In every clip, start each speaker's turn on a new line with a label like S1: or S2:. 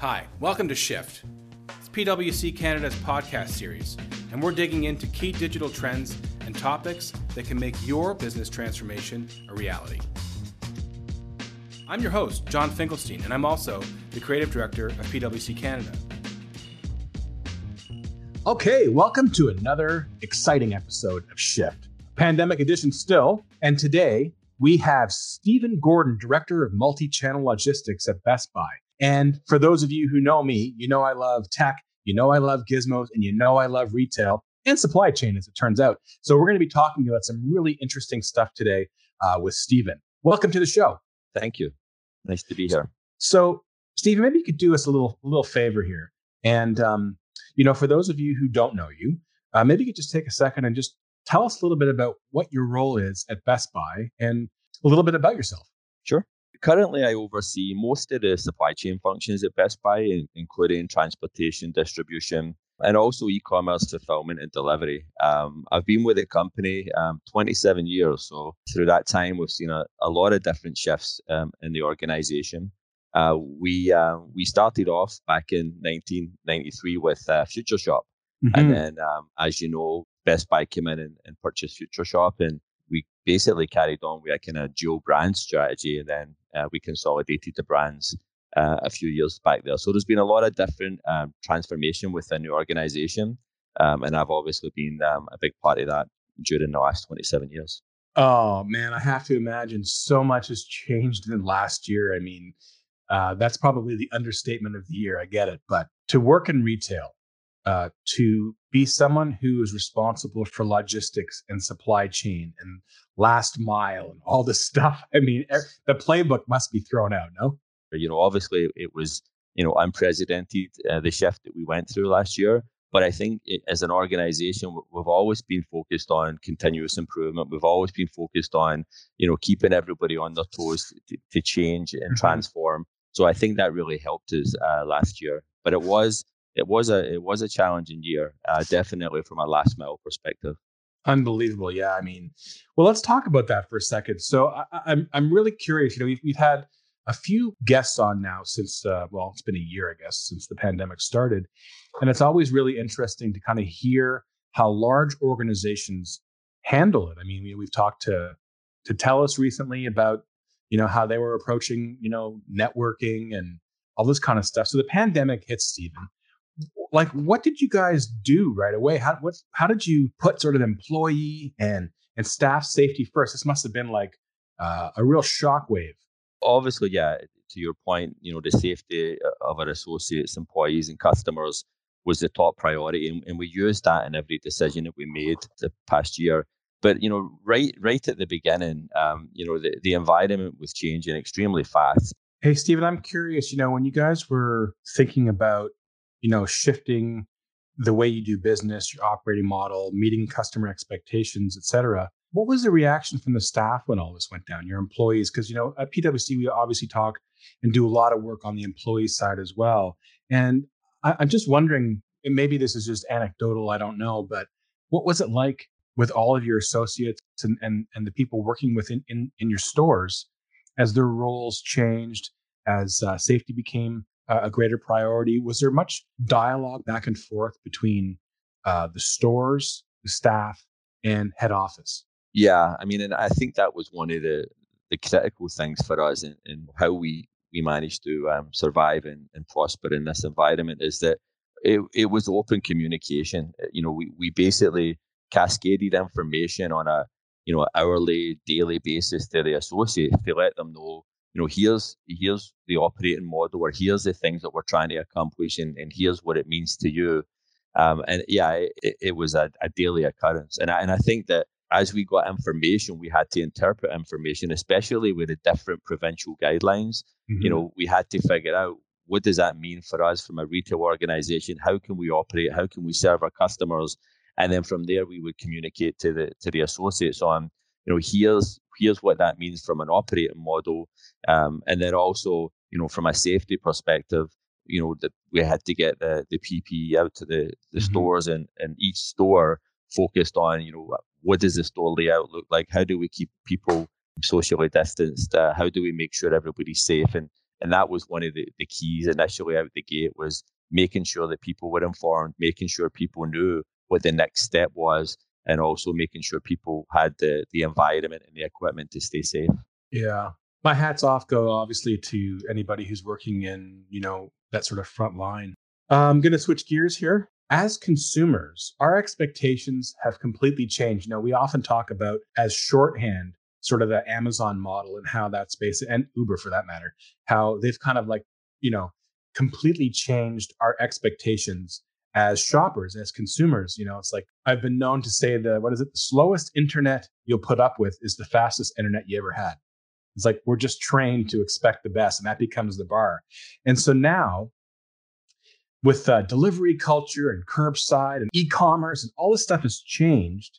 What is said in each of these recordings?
S1: Hi, welcome to Shift. It's PwC Canada's podcast series, and we're digging into key digital trends and topics that can make your business transformation a reality. I'm your host, John Finkelstein, and I'm also the creative director of PwC Canada. Okay, welcome to another exciting episode of Shift, pandemic edition still. And today we have Stephen Gordon, Director of Multi Channel Logistics at Best Buy. And for those of you who know me, you know I love tech, you know I love gizmos, and you know I love retail and supply chain, as it turns out. So we're going to be talking about some really interesting stuff today uh, with Stephen. Welcome to the show.
S2: Thank you. Nice to be here.
S1: So, Stephen, maybe you could do us a little little favor here, and um, you know, for those of you who don't know you, uh, maybe you could just take a second and just tell us a little bit about what your role is at Best Buy and a little bit about yourself.
S2: Sure. Currently, I oversee most of the supply chain functions at Best Buy, including transportation, distribution, and also e-commerce fulfillment and delivery. Um, I've been with the company um, 27 years, so through that time, we've seen a, a lot of different shifts um, in the organization. Uh, we uh, we started off back in 1993 with uh, Future Shop, mm-hmm. and then um, as you know, Best Buy came in and, and purchased Future Shop, and we basically carried on with a kind of dual brand strategy, and then uh, we consolidated the brands uh, a few years back there. So there's been a lot of different um, transformation within the organization, um, and I've obviously been um, a big part of that during the last 27 years.
S1: Oh man, I have to imagine so much has changed in last year. I mean, uh, that's probably the understatement of the year. I get it, but to work in retail, uh, to be someone who is responsible for logistics and supply chain and last mile and all this stuff. I mean, the playbook must be thrown out, no?
S2: You know, obviously it was, you know, unprecedented, uh, the shift that we went through last year. But I think it, as an organization, we've always been focused on continuous improvement. We've always been focused on, you know, keeping everybody on their toes to, to change and mm-hmm. transform. So I think that really helped us uh, last year. But it was it was a it was a challenging year, uh, definitely from a last mile perspective.
S1: Unbelievable, yeah. I mean, well, let's talk about that for a second. So I, am I'm, I'm really curious. You know, we've, we've had a few guests on now since uh, well, it's been a year, I guess, since the pandemic started, and it's always really interesting to kind of hear how large organizations handle it. I mean, we, we've talked to to Telus recently about you know how they were approaching you know networking and all this kind of stuff. So the pandemic hits Stephen like what did you guys do right away? How what how did you put sort of employee and and staff safety first? This must have been like uh, a real shockwave.
S2: Obviously yeah to your point you know the safety of our associates employees and customers was the top priority and, and we used that in every decision that we made the past year. But you know right right at the beginning um, you know the, the environment was changing extremely fast.
S1: Hey stephen i'm curious you know when you guys were thinking about you know, shifting the way you do business, your operating model, meeting customer expectations, et cetera. What was the reaction from the staff when all this went down, your employees? Because, you know, at PwC, we obviously talk and do a lot of work on the employee side as well. And I, I'm just wondering, maybe this is just anecdotal, I don't know, but what was it like with all of your associates and, and, and the people working within in, in your stores as their roles changed, as uh, safety became a greater priority? Was there much dialogue back and forth between uh, the stores, the staff, and head office?
S2: Yeah, I mean, and I think that was one of the the critical things for us in, in how we we managed to um, survive and, and prosper in this environment is that it, it was open communication. Uh, you know, we, we basically cascaded information on a you know hourly, daily basis to the associates to let them know you know, here's here's the operating model, or here's the things that we're trying to accomplish, and, and here's what it means to you. Um, and yeah, it, it was a, a, daily occurrence, and I, and I think that as we got information, we had to interpret information, especially with the different provincial guidelines. Mm-hmm. You know, we had to figure out what does that mean for us from a retail organization. How can we operate? How can we serve our customers? And then from there, we would communicate to the to the associates on you know, here's here's what that means from an operating model, um, and then also, you know, from a safety perspective, you know, that we had to get the the PPE out to the the mm-hmm. stores, and and each store focused on, you know, what does the store layout look like? How do we keep people socially distanced? Uh, how do we make sure everybody's safe? And And that was one of the, the keys initially out the gate was making sure that people were informed, making sure people knew what the next step was, and also making sure people had the, the environment and the equipment to stay safe.
S1: Yeah. My hats off go obviously to anybody who's working in, you know, that sort of front line. I'm going to switch gears here. As consumers, our expectations have completely changed. Now, we often talk about as shorthand sort of the Amazon model and how that's based, and Uber for that matter, how they've kind of like, you know, completely changed our expectations as shoppers, as consumers. You know, it's like I've been known to say the what is it? The slowest internet you'll put up with is the fastest internet you ever had. It's like we're just trained to expect the best, and that becomes the bar. And so now, with uh, delivery culture and curbside and e-commerce and all this stuff has changed.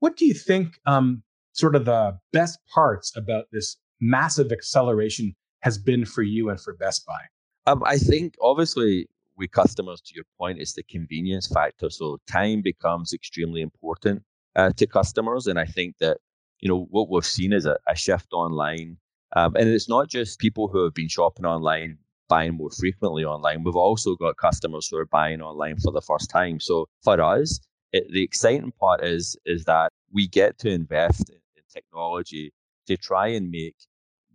S1: What do you think um, sort of the best parts about this massive acceleration has been for you and for Best Buy?
S2: Um, I think obviously with customers, to your point, it's the convenience factor. So time becomes extremely important uh, to customers, and I think that you know what we've seen is a, a shift online, um, and it's not just people who have been shopping online buying more frequently online. We've also got customers who are buying online for the first time. So for us, it, the exciting part is is that we get to invest in technology to try and make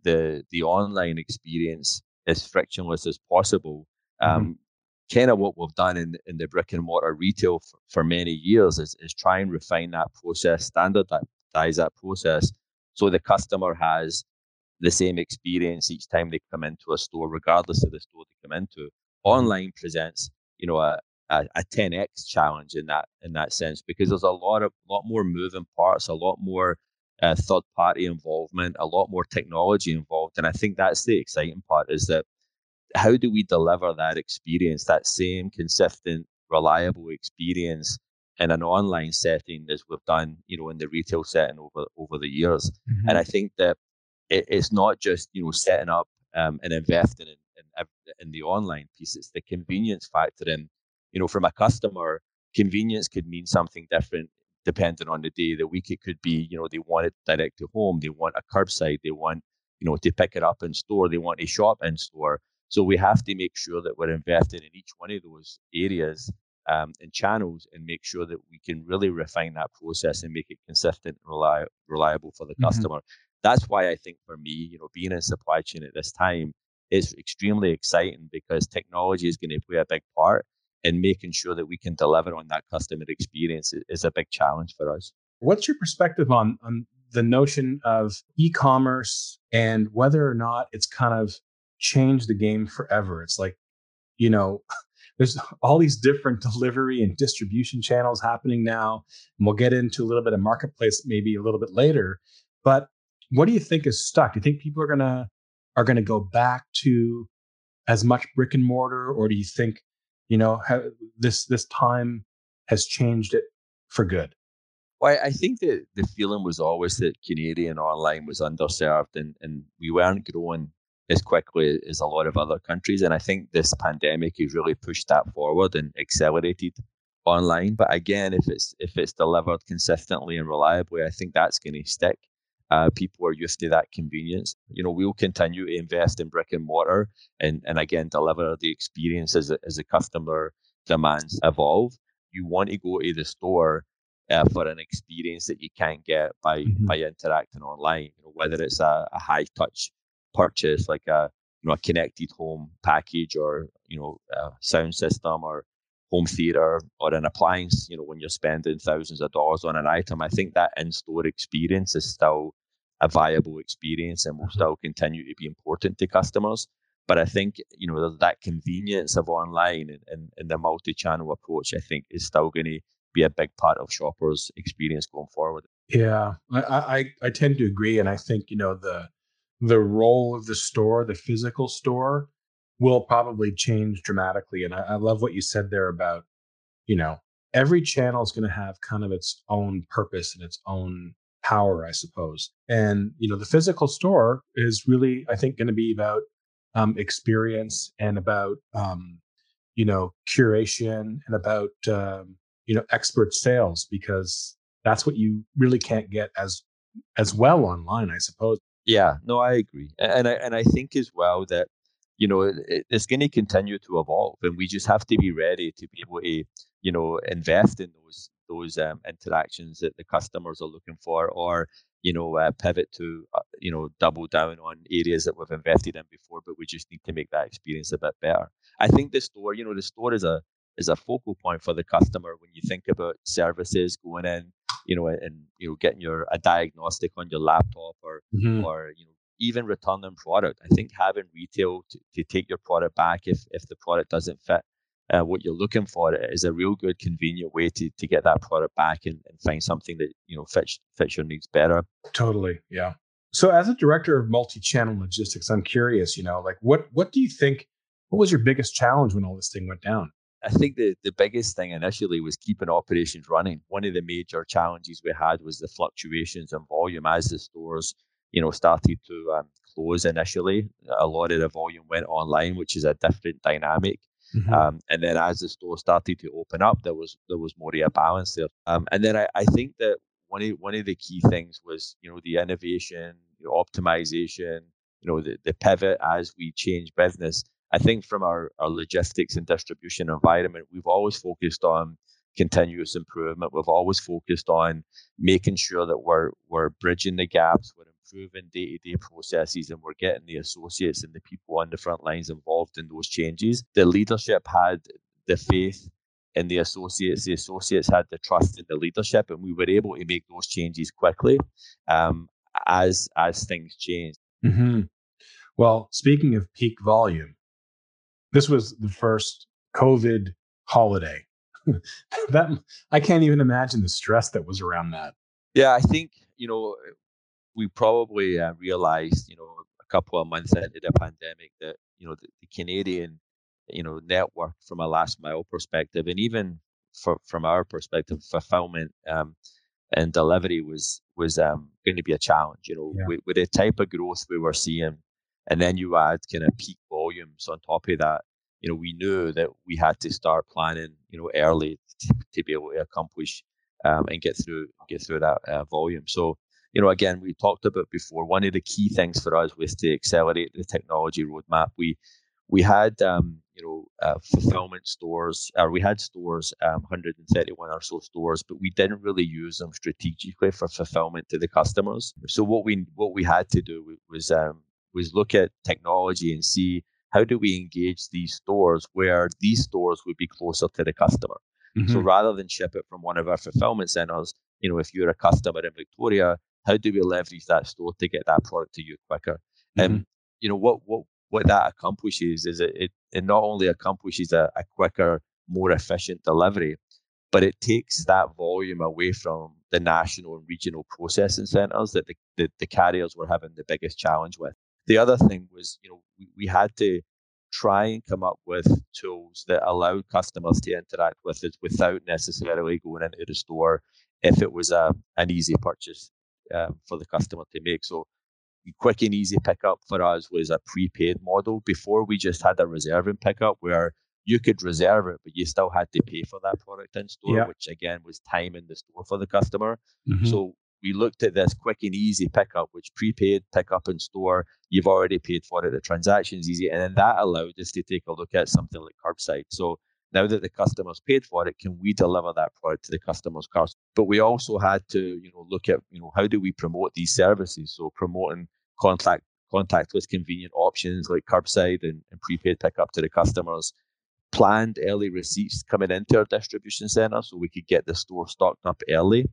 S2: the the online experience as frictionless as possible. Mm-hmm. Um, mm-hmm. Kind of what we've done in, in the brick and mortar retail for, for many years is, is try and refine that process, standardize that process, so the customer has the same experience each time they come into a store, regardless of the store they come into. Online presents, you know, a, a, a 10x challenge in that in that sense because there's a lot of lot more moving parts, a lot more uh, third party involvement, a lot more technology involved. And I think that's the exciting part is that how do we deliver that experience, that same consistent, reliable experience in an online setting as we've done, you know, in the retail setting over over the years. Mm-hmm. And I think that it, it's not just you know setting up um, and investing in, in in the online piece; it's the convenience factor. And you know, from a customer, convenience could mean something different depending on the day the week. It could be, you know, they want it direct to home, they want a curbside, they want, you know, to pick it up in store, they want a shop in store. So we have to make sure that we're investing in each one of those areas um, and channels and make sure that we can really refine that process and make it consistent and reli- reliable for the mm-hmm. customer. That's why I think for me, you know, being in supply chain at this time is extremely exciting because technology is going to play a big part and making sure that we can deliver on that customer experience is a big challenge for us.
S1: What's your perspective on, on the notion of e-commerce and whether or not it's kind of changed the game forever? It's like, you know, there's all these different delivery and distribution channels happening now. And we'll get into a little bit of marketplace maybe a little bit later. But what do you think is stuck? Do you think people are gonna are gonna go back to as much brick and mortar, or do you think you know this this time has changed it for good
S2: well i think that the feeling was always that canadian online was underserved and, and we weren't growing as quickly as a lot of other countries and i think this pandemic has really pushed that forward and accelerated online but again if it's if it's delivered consistently and reliably i think that's going to stick uh, people are used to that convenience. You know, we'll continue to invest in brick and mortar and, and again, deliver the experience as, a, as the customer demands evolve. You want to go to the store uh, for an experience that you can't get by, mm-hmm. by interacting online, you know, whether it's a, a high touch purchase like a, you know, a connected home package or, you know, a sound system or home theater or an appliance, you know, when you're spending thousands of dollars on an item, I think that in-store experience is still a viable experience and will mm-hmm. still continue to be important to customers. But I think, you know, that convenience of online and, and, and the multi-channel approach, I think is still going to be a big part of shoppers' experience going forward.
S1: Yeah, I, I, I tend to agree. And I think, you know, the the role of the store, the physical store, will probably change dramatically. And I, I love what you said there about, you know, every channel is going to have kind of its own purpose and its own power, I suppose. And, you know, the physical store is really, I think, going to be about um, experience and about, um, you know, curation and about, um, you know, expert sales because that's what you really can't get as as well online, I suppose.
S2: Yeah, no, I agree, and I and I think as well that you know, it, it's going to continue to evolve, and we just have to be ready to be able to, you know, invest in those those um, interactions that the customers are looking for, or you know, uh, pivot to uh, you know, double down on areas that we've invested in before, but we just need to make that experience a bit better. I think the store, you know, the store is a is a focal point for the customer when you think about services going in, you know, and you know, getting your a diagnostic on your laptop or mm-hmm. or you know even returning product. I think having retail to, to take your product back if if the product doesn't fit uh, what you're looking for is a real good convenient way to to get that product back and, and find something that you know fits fits your needs better.
S1: Totally, yeah. So as a director of multi-channel logistics, I'm curious, you know, like what what do you think? What was your biggest challenge when all this thing went down?
S2: I think the, the biggest thing initially was keeping operations running. One of the major challenges we had was the fluctuations in volume as the stores you know, started to um, close initially. A lot of the volume went online, which is a different dynamic. Mm-hmm. Um, and then as the store started to open up, there was there was more of a balance there. Um, and then I, I think that one of one of the key things was you know the innovation, you know, optimization, you know the, the pivot as we change business. I think from our, our logistics and distribution environment, we've always focused on continuous improvement. We've always focused on making sure that we're we're bridging the gaps, we're improving day to day processes and we're getting the associates and the people on the front lines involved in those changes. The leadership had the faith in the associates, the associates had the trust in the leadership, and we were able to make those changes quickly um, as as things changed.
S1: Mm-hmm. Well, speaking of peak volume, this was the first COVID holiday. that I can't even imagine the stress that was around that.
S2: Yeah, I think you know we probably uh, realized, you know, a couple of months into the pandemic that you know the, the Canadian, you know, network from a last mile perspective, and even for, from our perspective, fulfillment um, and delivery was was um, going to be a challenge. You know, yeah. with, with the type of growth we were seeing, and then you add kind of peak volumes on top of that. You know, we knew that we had to start planning, you know, early to, be able to accomplish um, and get through get through that uh, volume. So you know, again, we talked about before. One of the key things for us was to accelerate the technology roadmap. We we had um, you know uh, fulfillment stores, or we had stores, um, 131 or so stores, but we didn't really use them strategically for fulfillment to the customers. So what we what we had to do was um, was look at technology and see how do we engage these stores where these stores would be closer to the customer. Mm-hmm. So rather than ship it from one of our fulfillment centers, you know, if you're a customer in Victoria, how do we leverage that store to get that product to you quicker? And mm-hmm. um, you know what what what that accomplishes is it it, it not only accomplishes a, a quicker, more efficient delivery, but it takes that volume away from the national and regional processing centers that the, the, the, carriers were having the biggest challenge with. The other thing was, you know, we, we had to try and come up with tools that allowed customers to interact with it without necessarily going into the store if it was a, an easy purchase um, for the customer to make. So quick and easy pickup for us was a prepaid model. Before we just had a reserving pickup where you could reserve it, but you still had to pay for that product in store, yeah. which again was time in the store for the customer. Mm-hmm. So we looked at this quick and easy pickup, which prepaid pickup in store, you've already paid for it, the transaction's easy. And then that allowed us to take a look at something like curbside. So now that the customer's paid for it, can we deliver that product to the customer's car? But we also had to, you know, look at, you know, how do we promote these services? So promoting contact contactless convenient options like curbside and, and prepaid pickup to the customers, planned early receipts coming into our distribution center so we could get the store stocked up early.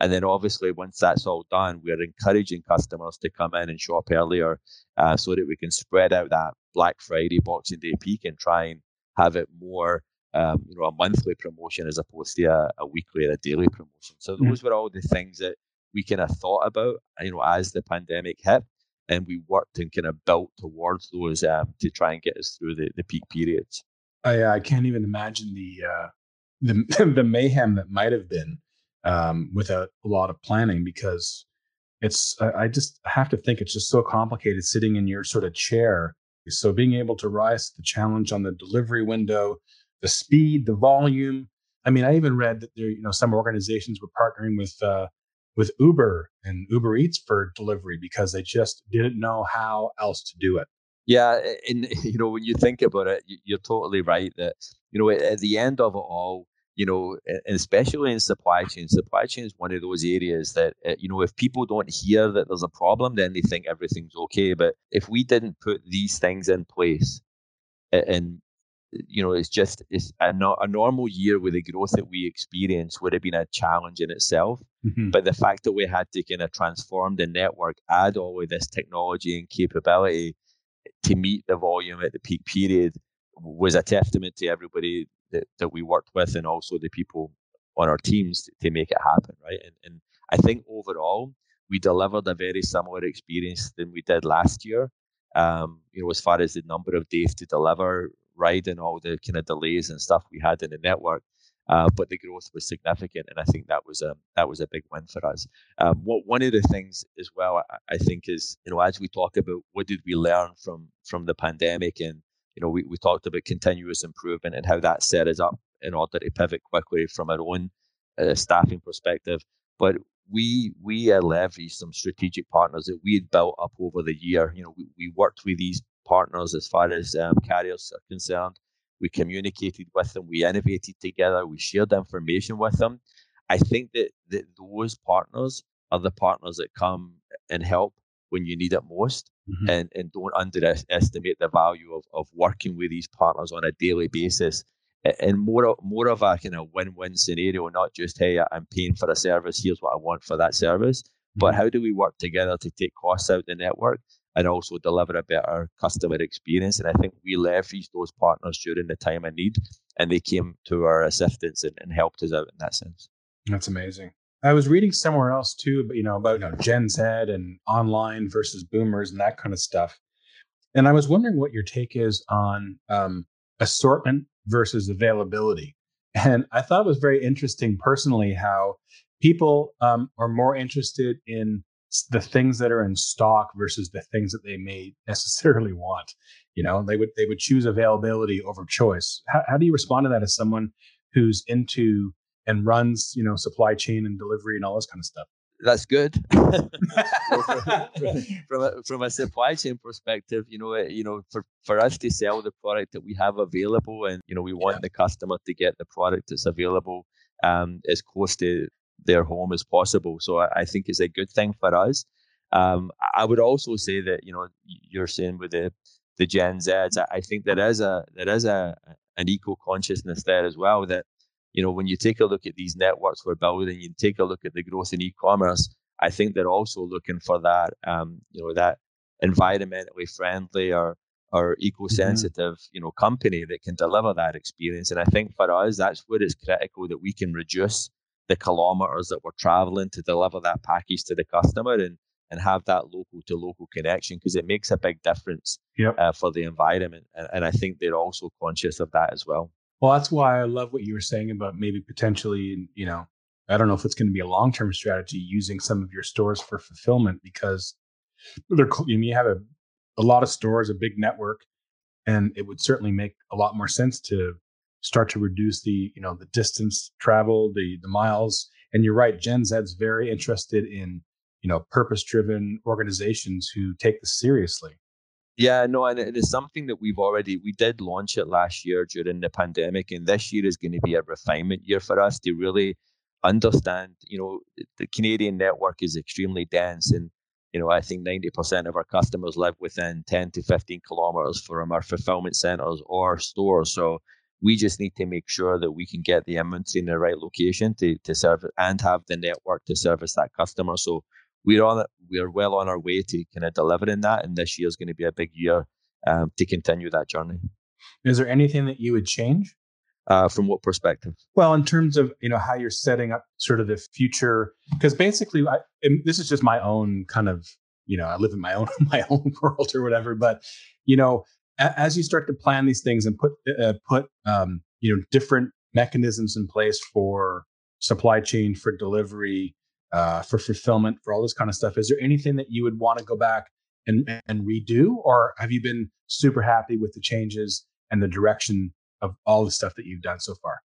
S2: And then obviously once that's all done, we're encouraging customers to come in and shop earlier uh, so that we can spread out that Black Friday, Boxing Day peak and try and have it more um, you know, a monthly promotion as opposed to a, a weekly or a daily promotion. So hmm. those were all the things that we kind of thought about, you know, as the pandemic hit, and we worked and kind of built towards those um, to try and get us through the, the peak periods.
S1: I, I can't even imagine the uh, the the mayhem that might have been um, without a lot of planning because it's I, I just have to think it's just so complicated sitting in your sort of chair. So being able to rise to the challenge on the delivery window, the speed, the volume. I mean, I even read that there, you know, some organizations were partnering with uh, with Uber and Uber Eats for delivery because they just didn't know how else to do it.
S2: Yeah, and you know when you think about it, you're totally right that you know at the end of it all, you know, especially in supply chain, supply chain is one of those areas that uh, you know if people don't hear that there's a problem, then they think everything's okay. But if we didn't put these things in place, and you know, it's just it's a, no, a normal year with the growth that we experience would have been a challenge in itself. Mm-hmm. But the fact that we had to kind of transform the network, add all of this technology and capability to meet the volume at the peak period was a testament to everybody that, that we worked with and also the people on our teams to, make it happen, right? And, and I think overall, we delivered a very similar experience than we did last year. Um, you know, as far as the number of days to deliver, right, and all the kind of delays and stuff we had in the network. Uh, but the growth was significant, and I think that was a that was a big win for us. Um, what one of the things as well, I, I, think, is you know as we talk about what did we learn from from the pandemic, and you know we, we talked about continuous improvement and how that set us up in order to pivot quickly from our own uh, staffing perspective. But we we uh, leveraged some strategic partners that we had built up over the year. You know, we, we worked with these partners as far as um, carriers are concerned. We communicated with them, we innovated together, we shared information with them. I think that, that those partners are the partners that come and help when you need it most mm-hmm. and, and don't underestimate the value of, of working with these partners on a daily basis and more more of a kind of win-win scenario, not just hey, I'm paying for a service, here's what I want for that service, but mm-hmm. how do we work together to take costs out of the network and also deliver a better customer experience. And I think we leveraged those partners during the time of need and they came to our assistance and, and helped us out in that sense.
S1: That's amazing. I was reading somewhere else too, but you know, about you know, Gen Z and online versus boomers and that kind of stuff. And I was wondering what your take is on um, assortment versus availability. And I thought it was very interesting personally how people um, are more interested in the things that are in stock versus the things that they may necessarily want. You know, they would they would choose availability over choice. How, how do you respond to that as someone who's into and runs, you know, supply chain and delivery and all this kind of stuff?
S2: That's good. from, a, from a supply chain perspective, you know, you know, for, for us to sell the product that we have available, and you know, we want yeah. the customer to get the product that's available um, as close to their home as possible. So I, I think it's a good thing for us. Um, I would also say that you know you're saying with the the Gen Zs, I think there is a there is a an eco consciousness there as well. That you know when you take a look at these networks we're building, you take a look at the growth in e-commerce. I think they're also looking for that um, you know that environmentally friendly or or mm-hmm. eco-sensitive mm-hmm. you know company that can deliver that experience. And I think for us that's where it's critical that we can reduce the kilometers that we're traveling to deliver that package to the customer and and have that local to local connection because it makes a big difference yep. uh, for the environment and, and i think they're also conscious of that as well
S1: well that's why i love what you were saying about maybe potentially you know i don't know if it's going to be a long-term strategy using some of your stores for fulfillment because they're you, mean, you have a, a lot of stores a big network and it would certainly make a lot more sense to start to reduce the you know the distance travel, the the miles. And you're right, Gen Z's very interested in you know purpose driven organizations who take this seriously.
S2: Yeah, no, and it is something that we've already we did launch it last year during the pandemic, and this year is going to be a refinement year for us to really understand. You know, the Canadian network is extremely dense, and you know, I think 90% of our customers live within 10 to 15 kilometers from our fulfillment centers or stores. So we just need to make sure that we can get the inventory in the right location to, to serve it and have the network to service that customer. So we're on it. We're well on our way to kind of delivering that. And this year is going to be a big year um, to continue that journey.
S1: Is there anything that you would change?
S2: Uh, from what perspective?
S1: Well, in terms of you know how you're setting up sort of the future, because basically, I, this is just my own kind of you know I live in my own my own world or whatever. But you know, as you start to plan these things and put uh, put um, you know different mechanisms in place for supply chain, for delivery, uh, for fulfillment, for all this kind of stuff, is there anything that you would want to go back and and redo, or have you been super happy with the changes and the direction of all the stuff that you've done so far?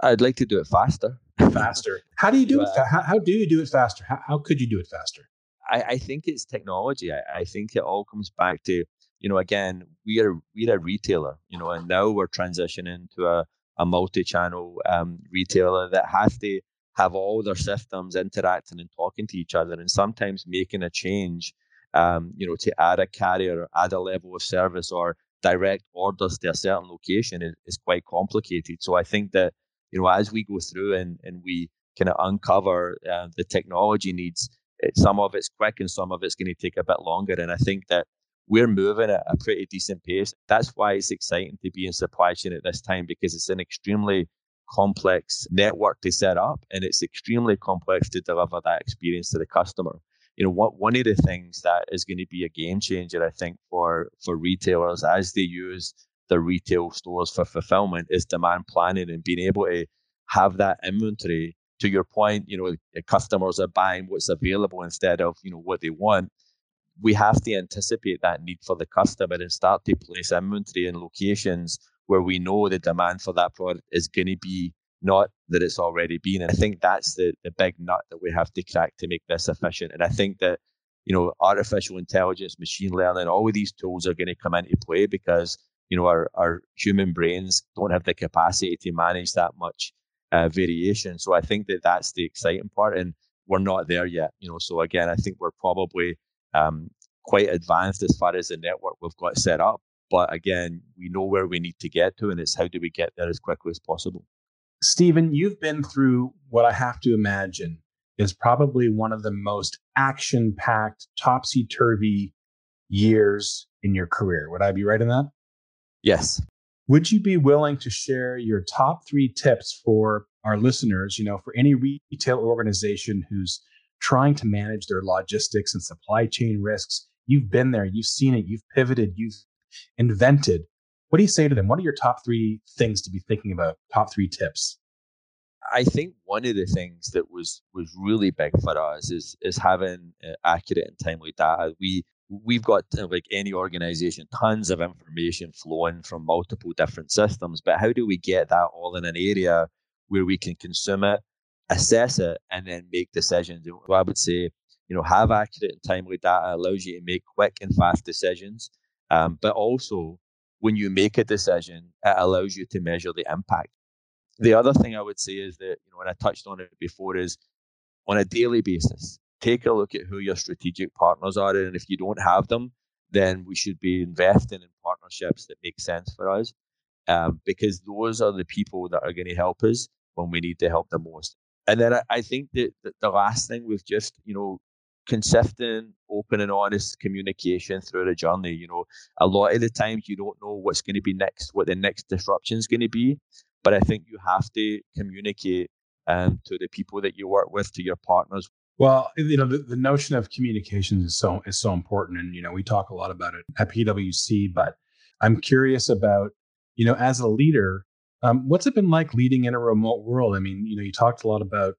S2: I'd like to do it faster.
S1: faster. How do you do it? How, how, do you do it faster? How, how could you do it faster?
S2: I, I think it's technology. I, I think it all comes back to you know, again, we're we're a retailer, you know, and now we're transitioning to a, a multi-channel um, retailer that has to have all their systems interacting and talking to each other, and sometimes making a change, um, you know, to add a carrier, or add a level of service, or direct orders to a certain location is, is quite complicated. So I think that you know, as we go through and and we kind of uncover uh, the technology needs, it, some of it's quick and some of it's going to take a bit longer. And I think that we're moving at a pretty decent pace. That's why it's exciting to be in supply chain at this time because it's an extremely complex network to set up and it's extremely complex to deliver that experience to the customer. You know, what one of the things that is going to be a game changer, I think, for for retailers as they use the retail stores for fulfillment is demand planning and being able to have that inventory. To your point, you know, customers are buying what's available instead of you know what they want we have to anticipate that need for the customer and start to place inventory in locations where we know the demand for that product is going to be not that it's already been. And I think that's the, the big nut that we have to crack to make this efficient. And I think that, you know, artificial intelligence, machine learning, all of these tools are going to come into play because, you know, our, our human brains don't have the capacity to manage that much uh, variation. So I think that that's the exciting part. And we're not there yet, you know. So again, I think we're probably um, quite advanced as far as the network we've got set up. But again, we know where we need to get to, and it's how do we get there as quickly as possible.
S1: Stephen, you've been through what I have to imagine is probably one of the most action packed, topsy turvy years in your career. Would I be right in that?
S2: Yes.
S1: Would you be willing to share your top three tips for our listeners, you know, for any retail organization who's trying to manage their logistics and supply chain risks. You've been there, you've seen it, you've pivoted, you've invented. What do you say to them? What are your top three things to be thinking about? Top three tips?
S2: I think one of the things that was was really big for us is is having uh, accurate and timely data. We we've got uh, like any organization tons of information flowing from multiple different systems, but how do we get that all in an area where we can consume it assess it and then make decisions. So I would say, you know, have accurate and timely data allows you to make quick and fast decisions. Um, but also, when you make a decision, it allows you to measure the impact. The other thing I would say is that, you know, and I touched on it before, is on a daily basis, take a look at who your strategic partners are. And if you don't have them, then we should be investing in partnerships that make sense for us um, because those are the people that are going to help us when we need to help the most and then I, I think that, the last thing was just you know consistent, open and honest communication through the journey. You know, a lot of the times you don't know what's going to be next, what the next disruption is going to be, but I think you have to communicate um, to the people that you work with, to your partners.
S1: Well, you know, the, the notion of communications is so is so important, and you know, we talk a lot about it at PwC. But I'm curious about, you know, as a leader, um, what's it been like leading in a remote world? I mean, you know, you talked a lot about,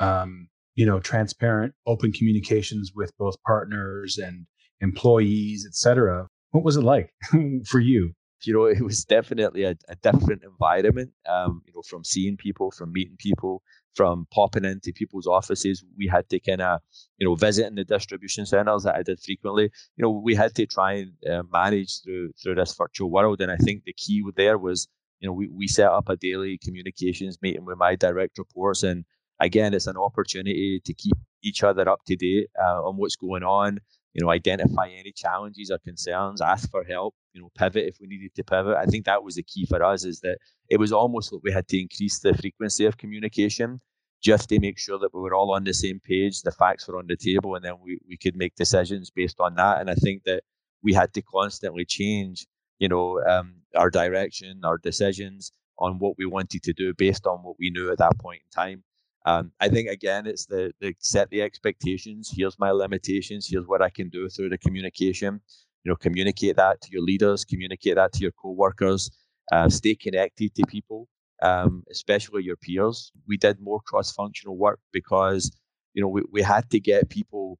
S1: um, you know, transparent, open communications with both partners and employees, et cetera. What was it like for you?
S2: You know, it was definitely a, a different environment. Um, you know, from seeing people, from meeting people, from popping into people's offices. We had to kind of, you know, visiting the distribution centers that I did frequently. You know, we had to try and uh, manage through through this virtual world. And I think the key there was you know, we, we set up a daily communications meeting with my direct reports. And again, it's an opportunity to keep each other up to date uh, on what's going on, you know, identify any challenges or concerns, ask for help, you know, pivot if we needed to pivot. I think that was the key for us is that it was almost like we had to increase the frequency of communication just to make sure that we were all on the same page, the facts were on the table, and then we, we could make decisions based on that. And I think that we had to constantly change you know, um, our direction, our decisions on what we wanted to do based on what we knew at that point in time. Um, I think again, it's the, the set the expectations. Here's my limitations. Here's what I can do through the communication. You know, communicate that to your leaders, communicate that to your co-workers, uh, stay connected to people, um, especially your peers. We did more cross-functional work because you know we, we had to get people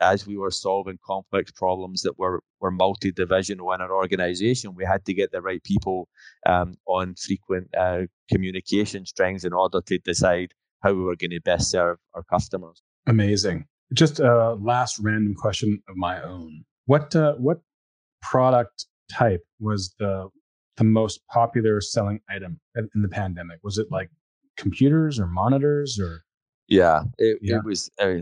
S2: as we were solving complex problems that were, were multi-divisional in our organization, we had to get the right people um, on frequent uh, communication strings in order to decide how we were going to best serve our customers.
S1: Amazing. Just a last random question of my own. What uh, what product type was the the most popular selling item in the pandemic? Was it like computers or monitors or?
S2: Yeah, it, yeah. it was uh,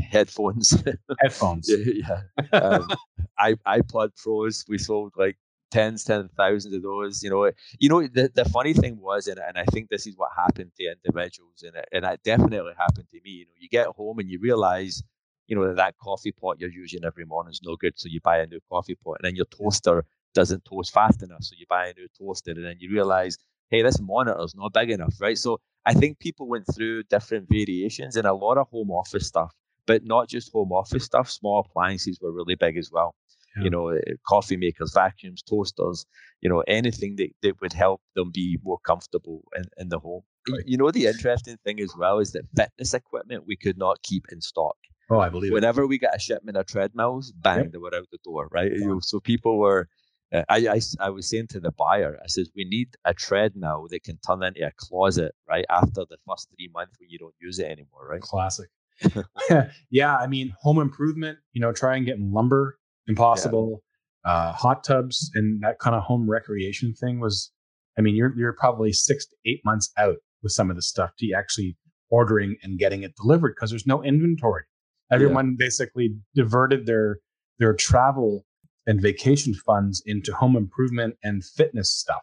S2: headphones.
S1: Headphones.
S2: yeah. Um, I, AirPod Pros. We sold like tens, tens of thousands of those. You know, you know the, the funny thing was, and, and I think this is what happened to individuals, and it, and it definitely happened to me. You know, you get home and you realize, you know, that, that coffee pot you're using every morning is no good, so you buy a new coffee pot, and then your toaster doesn't toast fast enough, so you buy a new toaster, and then you realize, hey, this monitor is not big enough, right? So I think people went through different variations and a lot of home office stuff, but not just home office stuff. Small appliances were really big as well. Yeah. You know, eh, coffee makers, vacuums, toasters, you know, anything that, that would help them be more comfortable in, in the home. Right. You know, the interesting thing as well is that fitness equipment we could not keep in stock.
S1: Oh, I believe
S2: Whenever it. we got a shipment of treadmills, bang, yep. they were out the door, right? You know, so people were uh, I, I, I was saying to the buyer, I says, we need a treadmill that can turn into a closet, right? After the first three months when you don't use it anymore, right?
S1: Classic. yeah. I mean, home improvement, you know, try and get lumber, impossible. Yeah. Uh, hot tubs and that kind of home recreation thing was, I mean, you're, you're probably six to eight months out with some of the stuff to actually ordering and getting it delivered because there's no inventory. Everyone yeah. basically diverted their, their travel and vacation funds into home improvement and fitness stuff.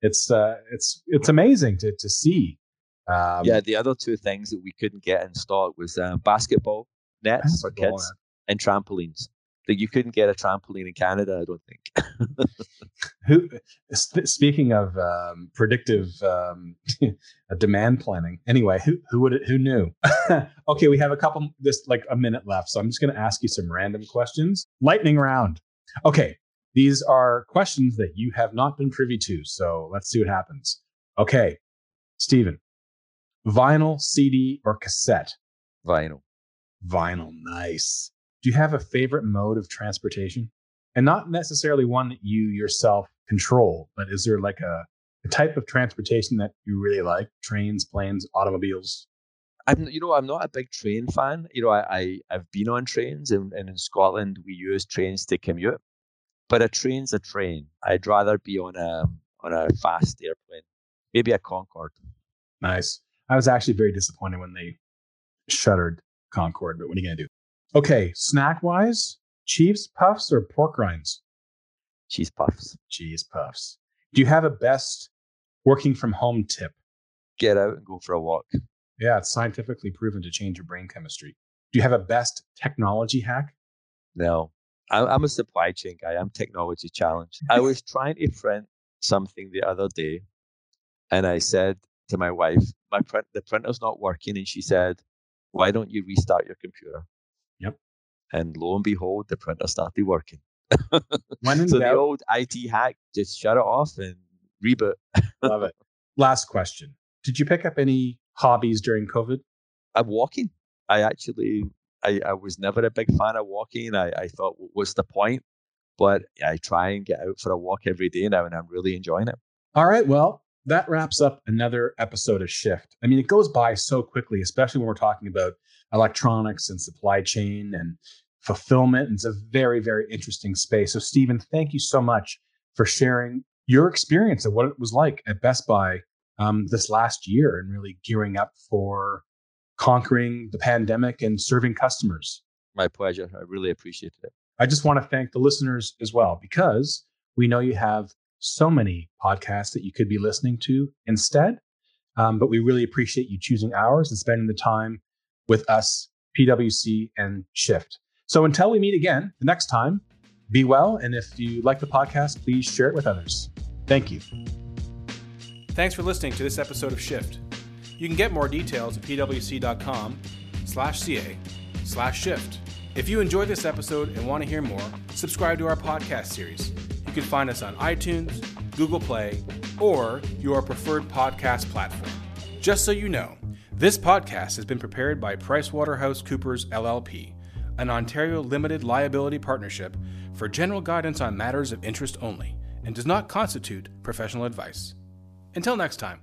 S1: It's uh, it's it's amazing to to see.
S2: Um, yeah, the other two things that we couldn't get in stock was uh, basketball nets basketball, for kids and trampolines. That you couldn't get a trampoline in Canada, I don't think.
S1: who, speaking of um, predictive um, demand planning, anyway, who who would who knew? okay, we have a couple, just like a minute left, so I'm just going to ask you some random questions. Lightning round. Okay, these are questions that you have not been privy to. So let's see what happens. Okay, Stephen, vinyl, CD, or cassette?
S2: Vinyl.
S1: Vinyl, nice. Do you have a favorite mode of transportation? And not necessarily one that you yourself control, but is there like a, a type of transportation that you really like? Trains, planes, automobiles?
S2: I'm, you know, I'm not a big train fan. You know, I, I have been on trains, and, and in Scotland we use trains to commute. But a train's a train. I'd rather be on a on a fast airplane, maybe a Concorde.
S1: Nice. I was actually very disappointed when they shuttered Concorde, but what are you gonna do? Okay, snack wise, Chiefs puffs or pork rinds?
S2: Cheese puffs.
S1: Cheese puffs. Do you have a best working from home tip?
S2: Get out and go for a walk.
S1: Yeah, it's scientifically proven to change your brain chemistry. Do you have a best technology hack?
S2: No, I'm a supply chain guy. I'm technology challenged. I was trying to print something the other day, and I said to my wife, "My print, the printer's not working," and she said, "Why don't you restart your computer?" And lo and behold, the printer started working. When so doubt, the old IT hack, just shut it off and reboot.
S1: Love it. Last question: Did you pick up any hobbies during COVID?
S2: I'm walking. I actually, I, I was never a big fan of walking. I, I thought, what's the point? But I try and get out for a walk every day now, and I'm really enjoying it.
S1: All right. Well, that wraps up another episode of Shift. I mean, it goes by so quickly, especially when we're talking about electronics and supply chain and fulfillment. And it's a very, very interesting space. So, Stephen, thank you so much for sharing your experience of what it was like at Best Buy um, this last year and really gearing up for conquering the pandemic and serving customers.
S2: My pleasure. I really appreciate it.
S1: I just want to thank the listeners as well because we know you have so many podcasts that you could be listening to instead. Um, but we really appreciate you choosing ours and spending the time with us, PWC and Shift. So until we meet again the next time, be well. And if you like the podcast, please share it with others. Thank you. Thanks for listening to this episode of Shift. You can get more details at pwc.com slash ca slash shift. If you enjoyed this episode and want to hear more, subscribe to our podcast series. You can find us on iTunes, Google Play, or your preferred podcast platform. Just so you know, this podcast has been prepared by PricewaterhouseCoopers LLP, an Ontario limited liability partnership for general guidance on matters of interest only, and does not constitute professional advice. Until next time.